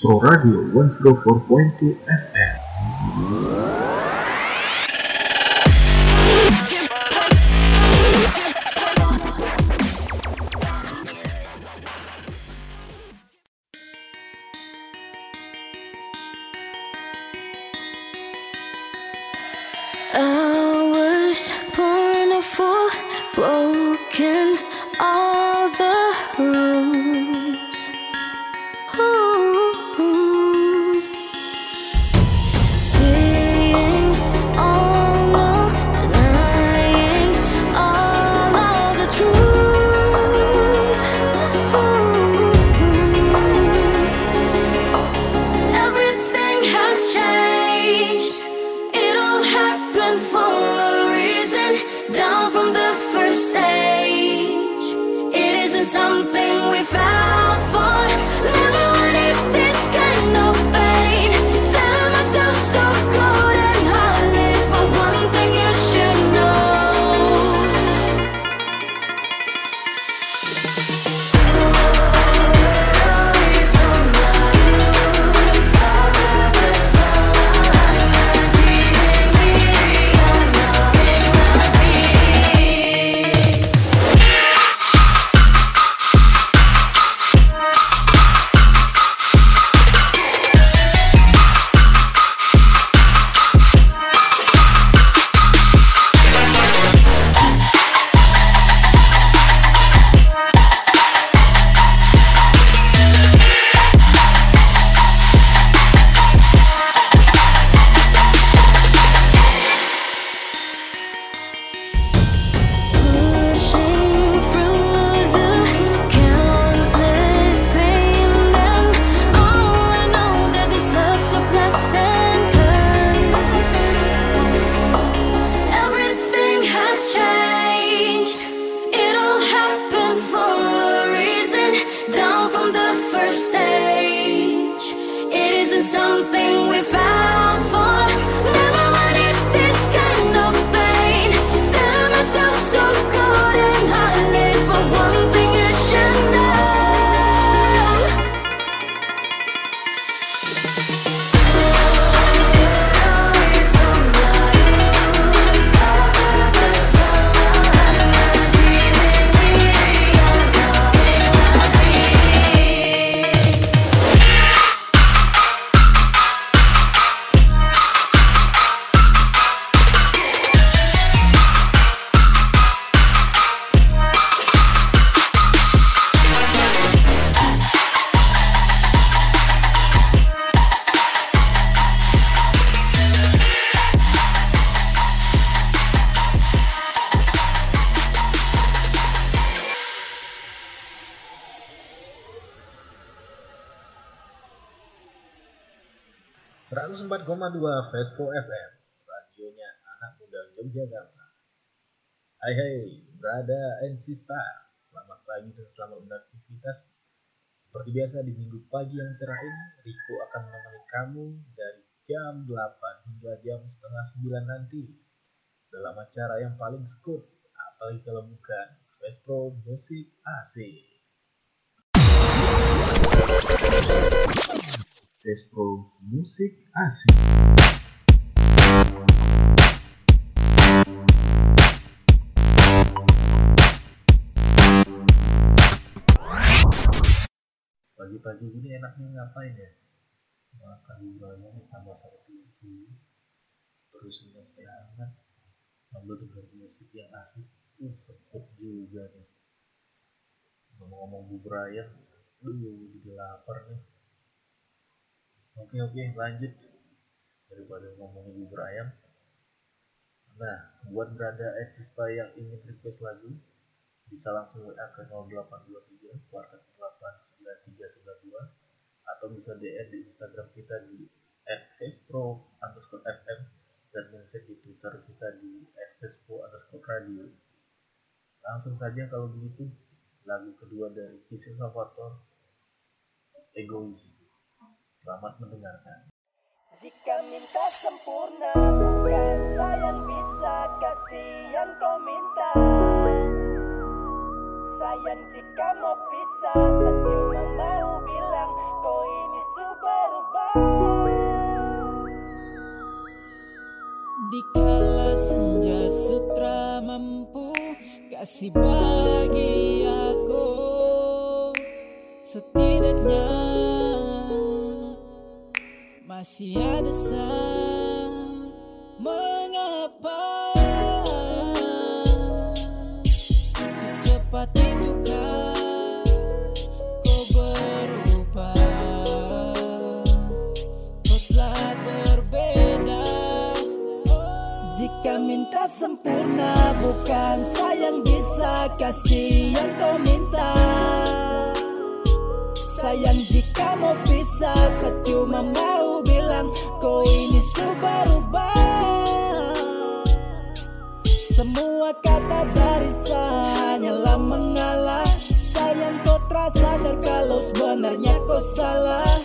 Pro Radio 104.2 FM. Happened for a reason. Down from the first stage. 101,2 Vespo FM, radionya anak muda Yogyakarta. Hai hai, berada and Sister Selamat pagi dan selamat beraktivitas. Seperti biasa di minggu pagi yang cerah ini, Riko akan menemani kamu dari jam 8 hingga jam setengah 9 nanti dalam acara yang paling skut, apalagi kalau bukan Vespo Musik AC. Despro Musik Asik. Pagi-pagi ini enaknya ngapain ya? Makan banyak tambah satu terus teh hangat sambil dengar musik yang asik uh, sepet juga nih ngomong-ngomong bubur ayam aduh jadi lapar nih oke oke lanjut. Daripada ngomongin bubur ayam. Nah buat berada eksista yang ingin request lagu bisa langsung WA ke 0823 kuartal 89392 atau bisa DM di Instagram kita di @facepro underscore fm dan message di Twitter kita di @facepro underscore radio langsung saja kalau begitu lagu kedua dari Kisah Salvatore Egois Selamat mendengarkan. Jika minta sempurna, bukan yang bisa kasih yang kau minta. Sayang jika mau pisah, tentu mau bilang kau ini super Dikala senja sutra mampu kasih bagi aku setidaknya masih ada saat mengapa secepat itu kau berubah? Kau telah berbeda. Jika minta sempurna bukan sayang bisa. Kasih yang kau minta. Sayang jika mau pisah Saya cuma mau Kau ini berubah Semua kata dari Hanyalah mengalah. Sayang kau terasa sadar Kalau sebenarnya kau salah.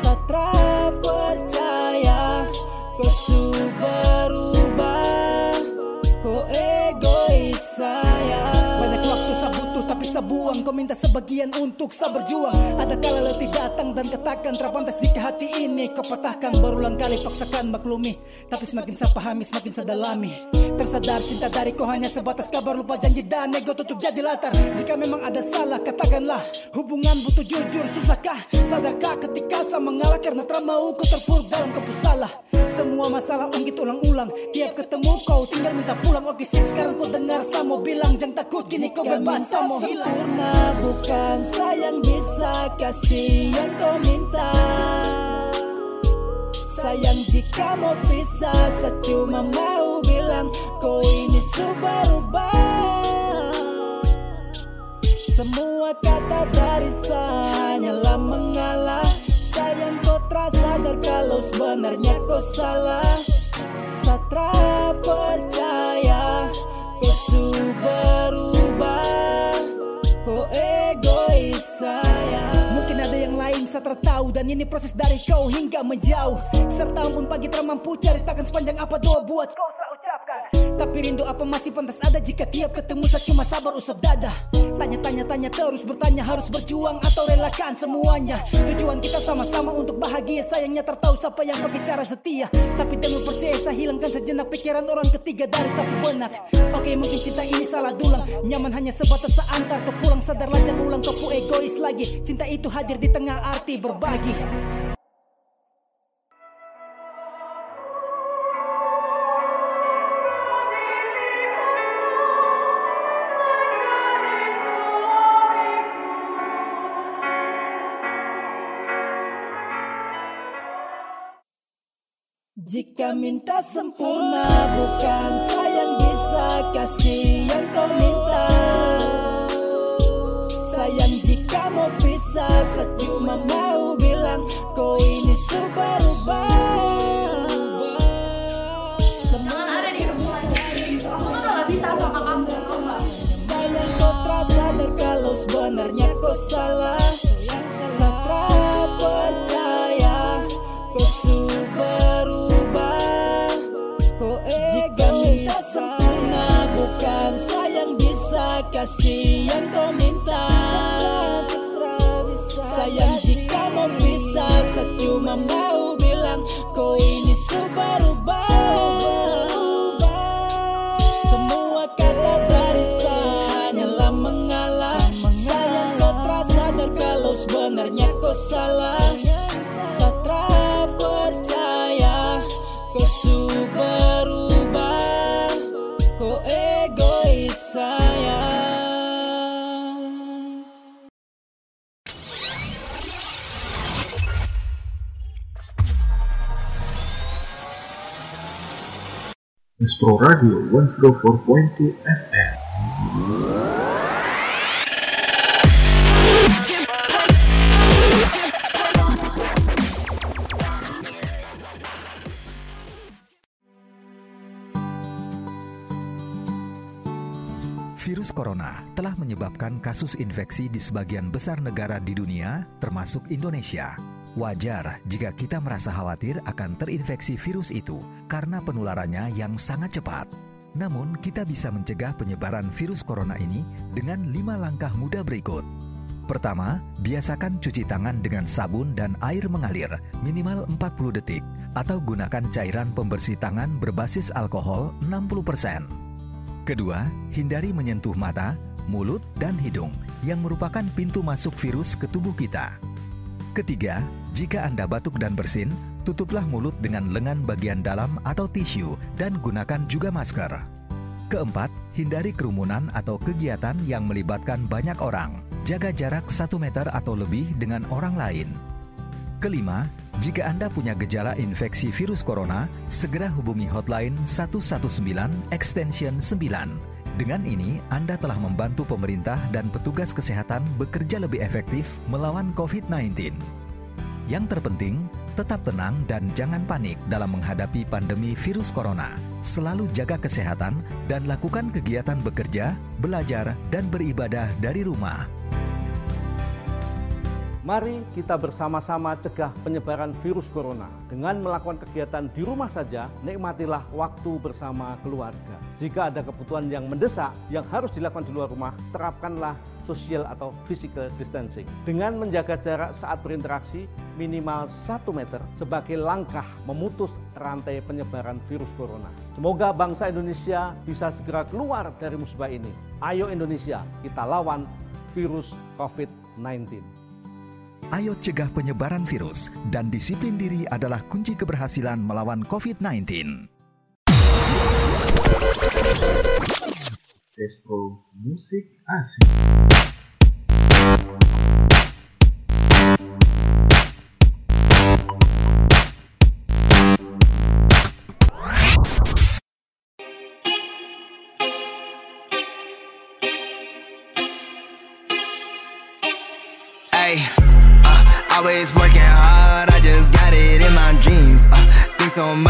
Satra percaya Kau su buang Kau minta sebagian untuk saya berjuang Ada kala letih datang dan katakan Terpantas jika hati ini. Kau patahkan Berulang kali paksakan maklumi. Tapi semakin saya pahami semakin saya dalami. Tersadar cinta dari kau hanya sebatas kabar Lupa janji dan ego tutup jadi latar. Jika memang ada salah katakanlah Hubungan butuh jujur susahkah? Sadarkah ketika saya mengalah Karena terlalu mau kau terpuruk dalam kepusalah? Semua masalah ungkit ulang-ulang. Tiap ketemu kau tinggal minta pulang. Oke sip sekarang kau dengar mau bilang jangan takut kini kau bebas mau hilang Sempurna bukan sayang bisa kasih yang kau minta. Sayang jika mau pisah Saya mau bilang Kau ini su berubah Semua kata dari saya Hanyalah mengalah. Sayang kau terasa sadar Kalau sebenarnya kau salah. Satra percaya Kau su tertahu. Dan ini proses dari kau hingga menjauh. Serta ampun pagi termampu ceritakan sepanjang apa doa buat. kau Tapi rindu apa masih pantas ada Jika tiap ketemu saya cuma sabar usap dada Tanya-tanya tanya terus bertanya harus berjuang Atau relakan semuanya. Tujuan kita sama-sama untuk bahagia Sayangnya tertahu siapa yang pakai cara setia. Tapi dengan percaya saya hilangkan sejenak Pikiran orang ketiga dari sapu benak. Oke mungkin cinta ini salah dulang. Nyaman hanya sebatas seantar Kau pulang. Sadarlah jangan ulang kau pu egois lagi. Cinta itu hadir di tengah arti berbagi Jika minta sempurna bukan sayang bisa kasih yang kau minta Sayang jika mau pisah saya cuma mau bilang Kau ini su berubah Semua ada di hubungan aku tuh udah gak bisa sama kamu Sayang kau terasa sadar kalau sebenarnya kau salah Satra percaya kau su my mouth. Radio 104.2 FM. Virus corona telah menyebabkan kasus infeksi di sebagian besar negara di dunia, termasuk Indonesia. Wajar jika kita merasa khawatir akan terinfeksi virus itu karena penularannya yang sangat cepat. Namun, kita bisa mencegah penyebaran virus corona ini dengan lima langkah mudah berikut. Pertama, biasakan cuci tangan dengan sabun dan air mengalir minimal 40 detik atau gunakan cairan pembersih tangan berbasis alkohol 60%. Kedua, hindari menyentuh mata, mulut, dan hidung yang merupakan pintu masuk virus ke tubuh kita. Ketiga, jika Anda batuk dan bersin, tutuplah mulut dengan lengan bagian dalam atau tisu dan gunakan juga masker. Keempat, hindari kerumunan atau kegiatan yang melibatkan banyak orang. Jaga jarak 1 meter atau lebih dengan orang lain. Kelima, jika Anda punya gejala infeksi virus corona, segera hubungi hotline 119 extension 9. Dengan ini, Anda telah membantu pemerintah dan petugas kesehatan bekerja lebih efektif melawan COVID-19. Yang terpenting, tetap tenang dan jangan panik dalam menghadapi pandemi virus corona. Selalu jaga kesehatan dan lakukan kegiatan bekerja, belajar, dan beribadah dari rumah. Mari kita bersama-sama cegah penyebaran virus corona. Dengan melakukan kegiatan di rumah saja, nikmatilah waktu bersama keluarga. Jika ada kebutuhan yang mendesak yang harus dilakukan di luar rumah, terapkanlah social atau physical distancing. Dengan menjaga jarak saat berinteraksi minimal 1 meter sebagai langkah memutus rantai penyebaran virus corona. Semoga bangsa Indonesia bisa segera keluar dari musibah ini. Ayo Indonesia, kita lawan virus COVID-19. Ayo cegah penyebaran virus dan disiplin diri adalah kunci keberhasilan melawan COVID-19. Despro Musik Asik. Ay, uh, always working hard, I just got it in my jeans. Uh, think so much,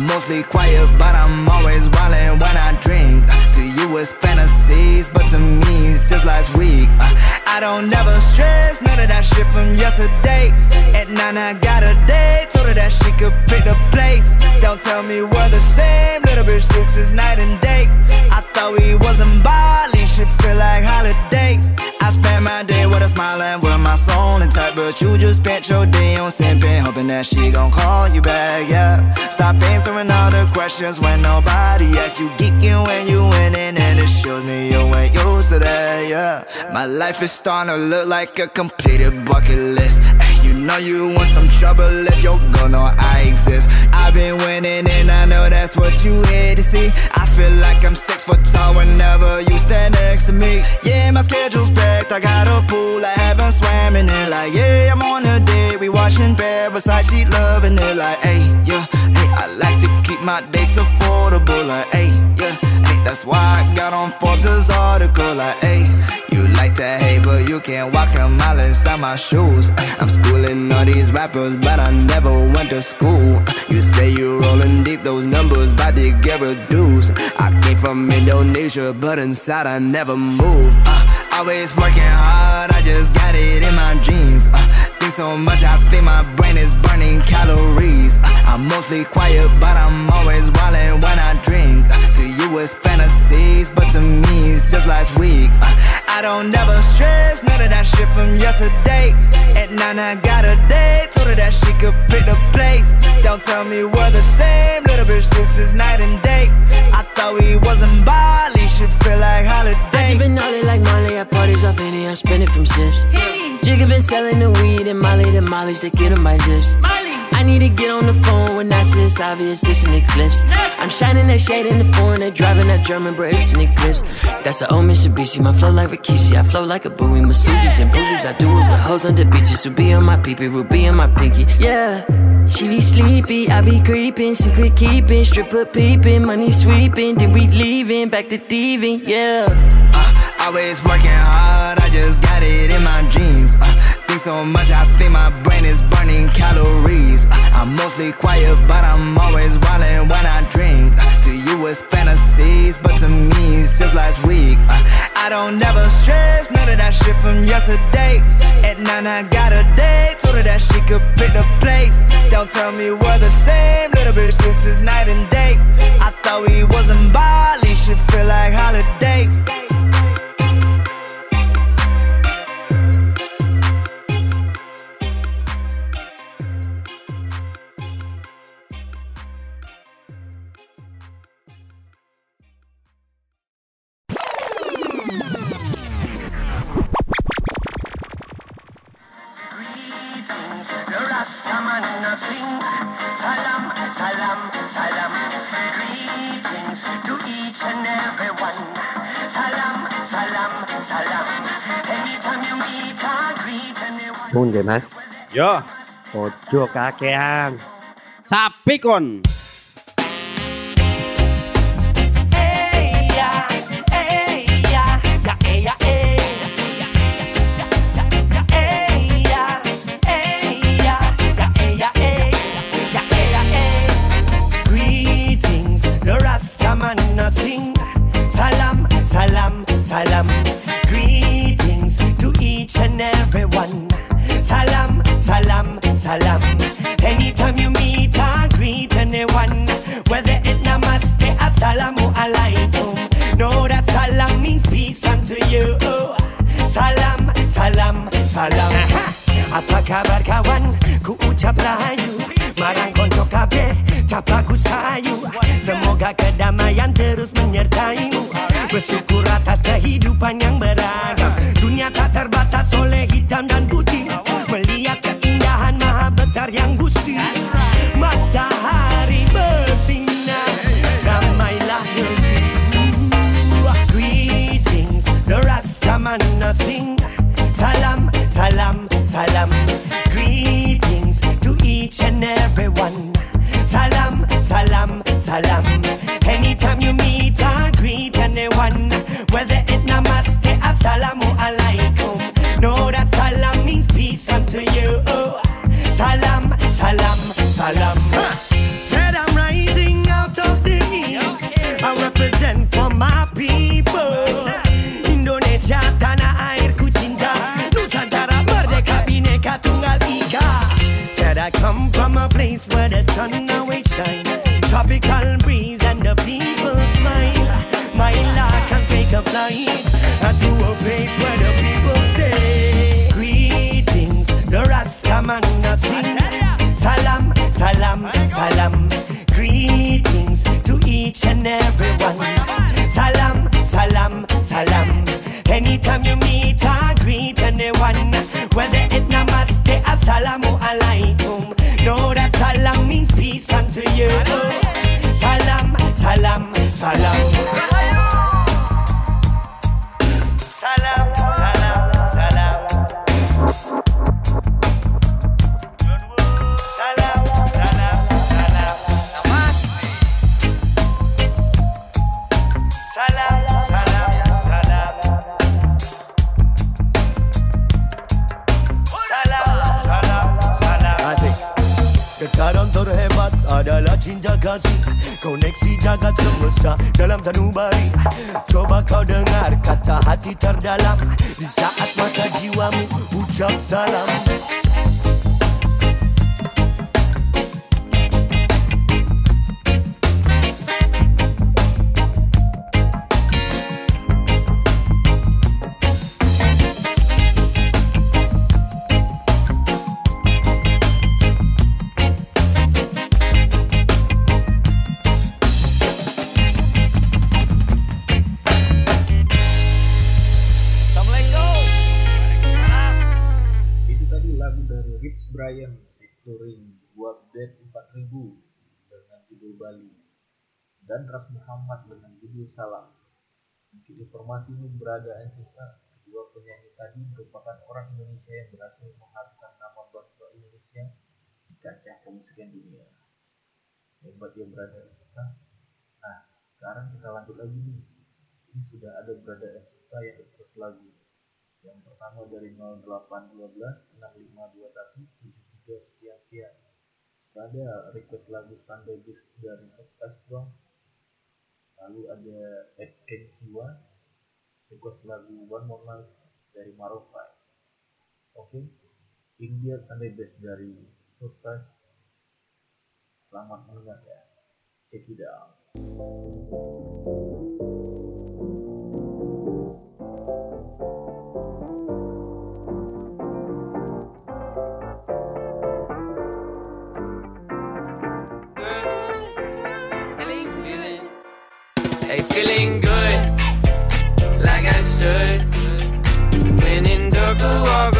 I'm mostly quiet, but I'm always wildin' when I drink. Uh, to you, it's fantasies, but to me, it's just last week. Uh, I don't never stress, none of that shit from yesterday. At nine, I got a date, told her that she could pick the place. Don't tell me we're the same, little bitch, this is night and day. I thought we wasn't Bali, shit feel like holidays. I spent my day with a smile and with soul intact, but you just spent your day on simping, hoping that she gon' call you back, yeah. Stop answering all the questions when nobody asks you, geeking when you winning, and it shows me you ain't used to that, yeah. My life is starting to look like a completed bucket list. You know you want some trouble if you're gonna I exist. I've been winning and I know that's what you hate to see. I feel like I'm six foot tall whenever you stand next to me. Yeah, my schedule's packed. I got a pool I haven't swam in it. Like, yeah, I'm on a date. We watching Parasite. She loving it. Like, hey, yeah, hey, I like to keep my dates affordable. Like, hey, yeah, hey, that's why I got on Forbes' article. Like, hey, you like to hate, but you can't walk a mile inside my shoes. I'm schooling all these rappers, but I never went to school. Those numbers by the get reduced. I came from Indonesia, but inside I never moved. Uh, always working hard, I just got it in my jeans. Uh, think so much, I think my brain is burning calories. Uh, I'm mostly quiet, but I'm always wildin' when I drink. Uh, to you, it's fantasies, but to me, it's just last week. I don't never stress, none of that shit from yesterday. At nine, I got a date, told her that she could pick the place. Don't tell me we're the same, little bitch, this is night and day. I thought we wasn't Bali, shit feel like I holidays. just been gnarly like Molly at parties off any, I'm spending from sips. Jigga been selling the weed and Molly the Molly's to get 'em by zips. I need to get on the phone when I see it's obvious it's an eclipse. I'm shining that shade in the phone, they driving that German, bro, it's an eclipse. That's a old Mitsubishi, my flow like Rikishi. I flow like a buoy, Masubi's and boobies. I do it with hoes on the beaches, who be on my peepee, Ruby on my pinky. Yeah, she be sleepy, I be creeping, secret keeping, stripper peeping, money sweeping, then we leaving, back to thieving, yeah. Uh, always working hard, I just got it in my jeans. Uh, think so much, I think my brain is burning calories. I'm mostly quiet, but I'm always wildin' when I drink. To you, it's fantasies, but to me, it's just last week. I don't never stress, none of that shit from yesterday. At nine, I got a date, her that she could pick the place. Don't tell me we're the same, little bitch, this is night and day. I thought we wasn't Bali, shit feel like holidays. Rastamanasing. Mas. Ya. Ojo kakean. Sapi kon. Salam. Apa kabar kawan? Ku ucap rahayu. Marang konco kabeh Capaku sayu Semoga kedamaian terus menyertaimu. Bersyukur atas kehidupan yang beragam. Dunia tak terbatas oleh hitam dan putih. Melihat keindahan maha besar yang gusti. Matahari bersinar. Damailah negeriku Greetings, the Rastaman sing Salam, salam, salam. Greetings to each and every one. Salam, salam, salam. Anytime you meet I greet anyone, whether it namaste, assalamu alaikum. Know that salam means peace unto you. Salam, sun always shine. Tropical breeze and the people smile. My luck can take a flight. To a place where the people say. Greetings, the Rastaman sing Salam, salam, salam. Greetings to each and every one. Salam, salam, salam. Anytime you meet or greet anyone, whether it namaste, assalamu alaikum. Kasih Koneksi jagat semesta dalam sanubari Coba kau dengar kata hati terdalam Di saat mata jiwamu ucap salam dan Ras Muhammad dengan judul Salam. Untuk informasi ini berada Ancestor, kedua penyanyi tadi merupakan orang Indonesia yang berhasil mengharumkan nama bangsa Indonesia di kancah kemusikan dunia. Hebat ya berada Ancestor. Nah, sekarang kita lanjut lagi nih. Ini sudah ada berada Ancestor yang request lagu. Yang pertama dari 0812 6521 73 sekian sekian. Ada request lagu Sunday dari Sukses Bang. Lalu ada Ed Jiwa request lagu One More Life dari Marokai. Oke, India Sunday Best dari Sukses. Selamat mendengar ya. Check it out. Hey, feeling good, like I should. When in I walk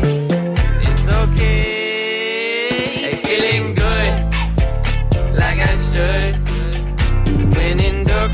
feeling good, like I should. When in dark,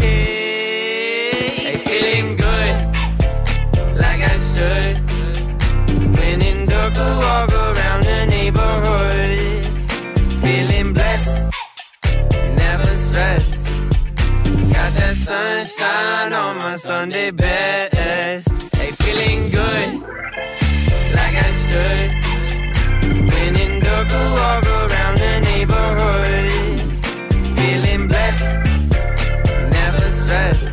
Hey, feeling good, like I should. Walk around the neighborhood. Feeling blessed, never stressed. Got that sunshine on my Sunday best. Hey, feeling good, like I should. When in walk around the neighborhood stress.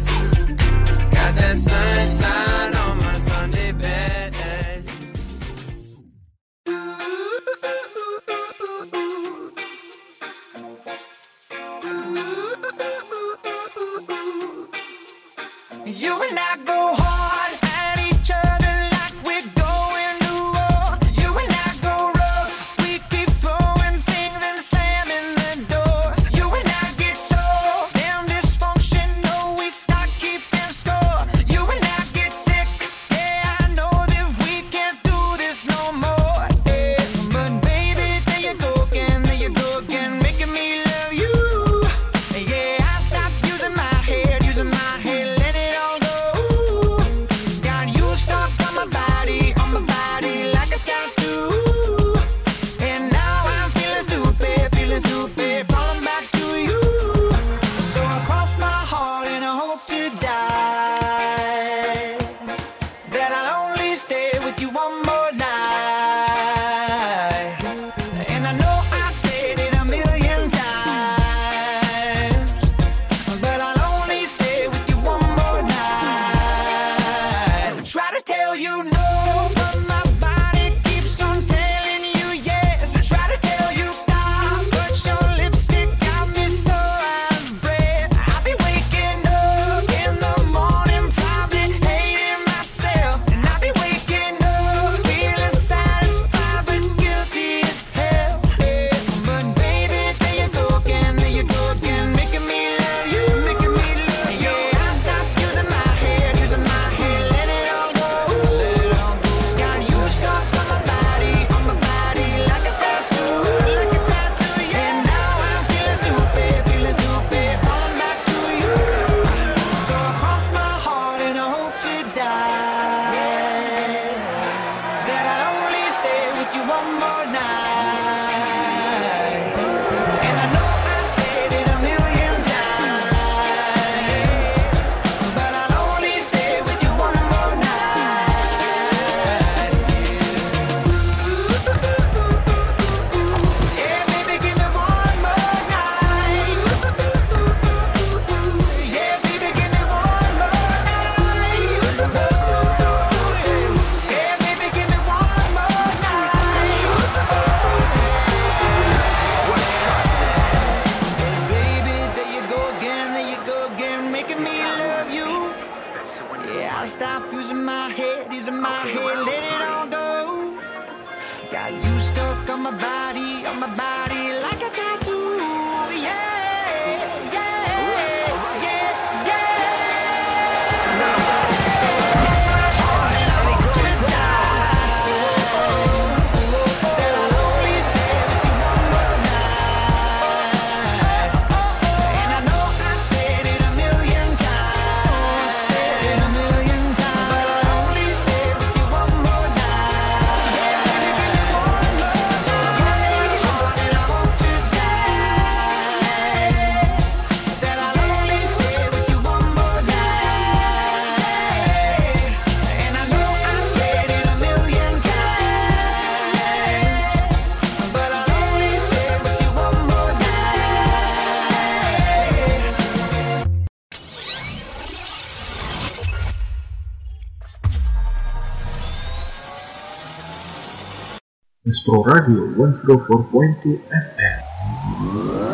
Radio 104.2 FM.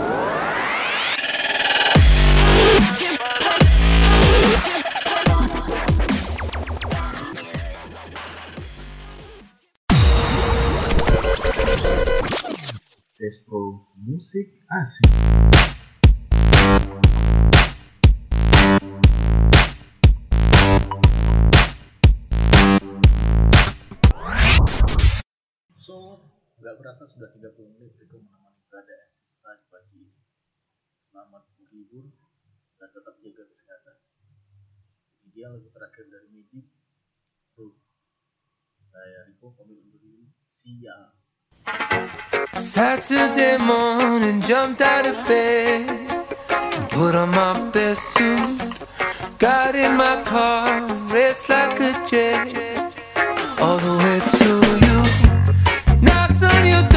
Expo Music Así. terakhir dari Bro. Saya Riko pamit diri. See ya Saturday morning jumped out of bed and put on my best suit got in my car and raced like a jet all the way to you. Knocked on your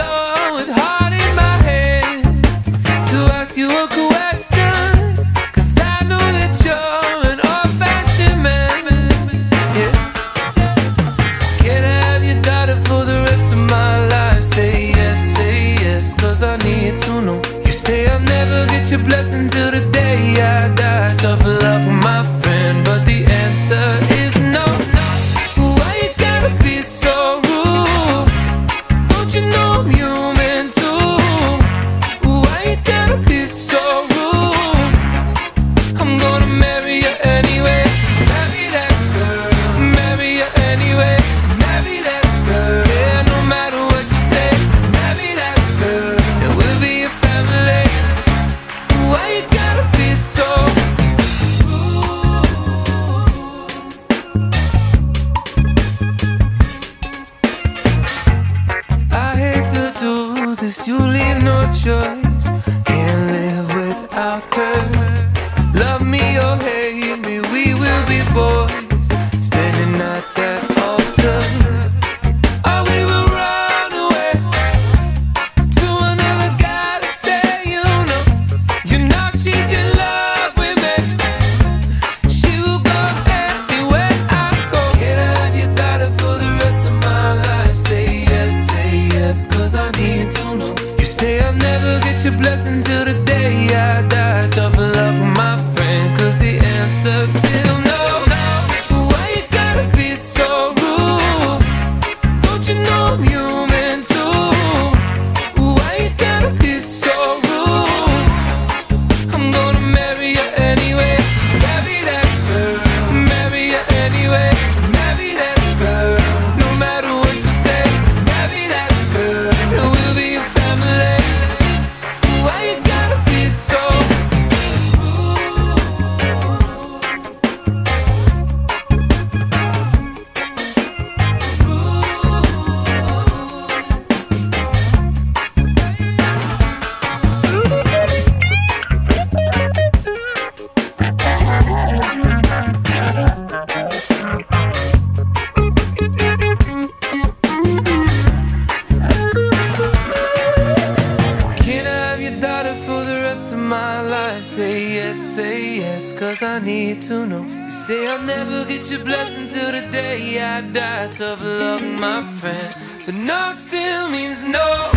cause I need to know. You say I'll never get your blessing till the day I die. Tough luck, my friend. But no still means no.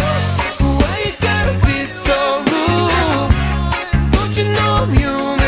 Why you gotta be so rude? Don't you know I'm human?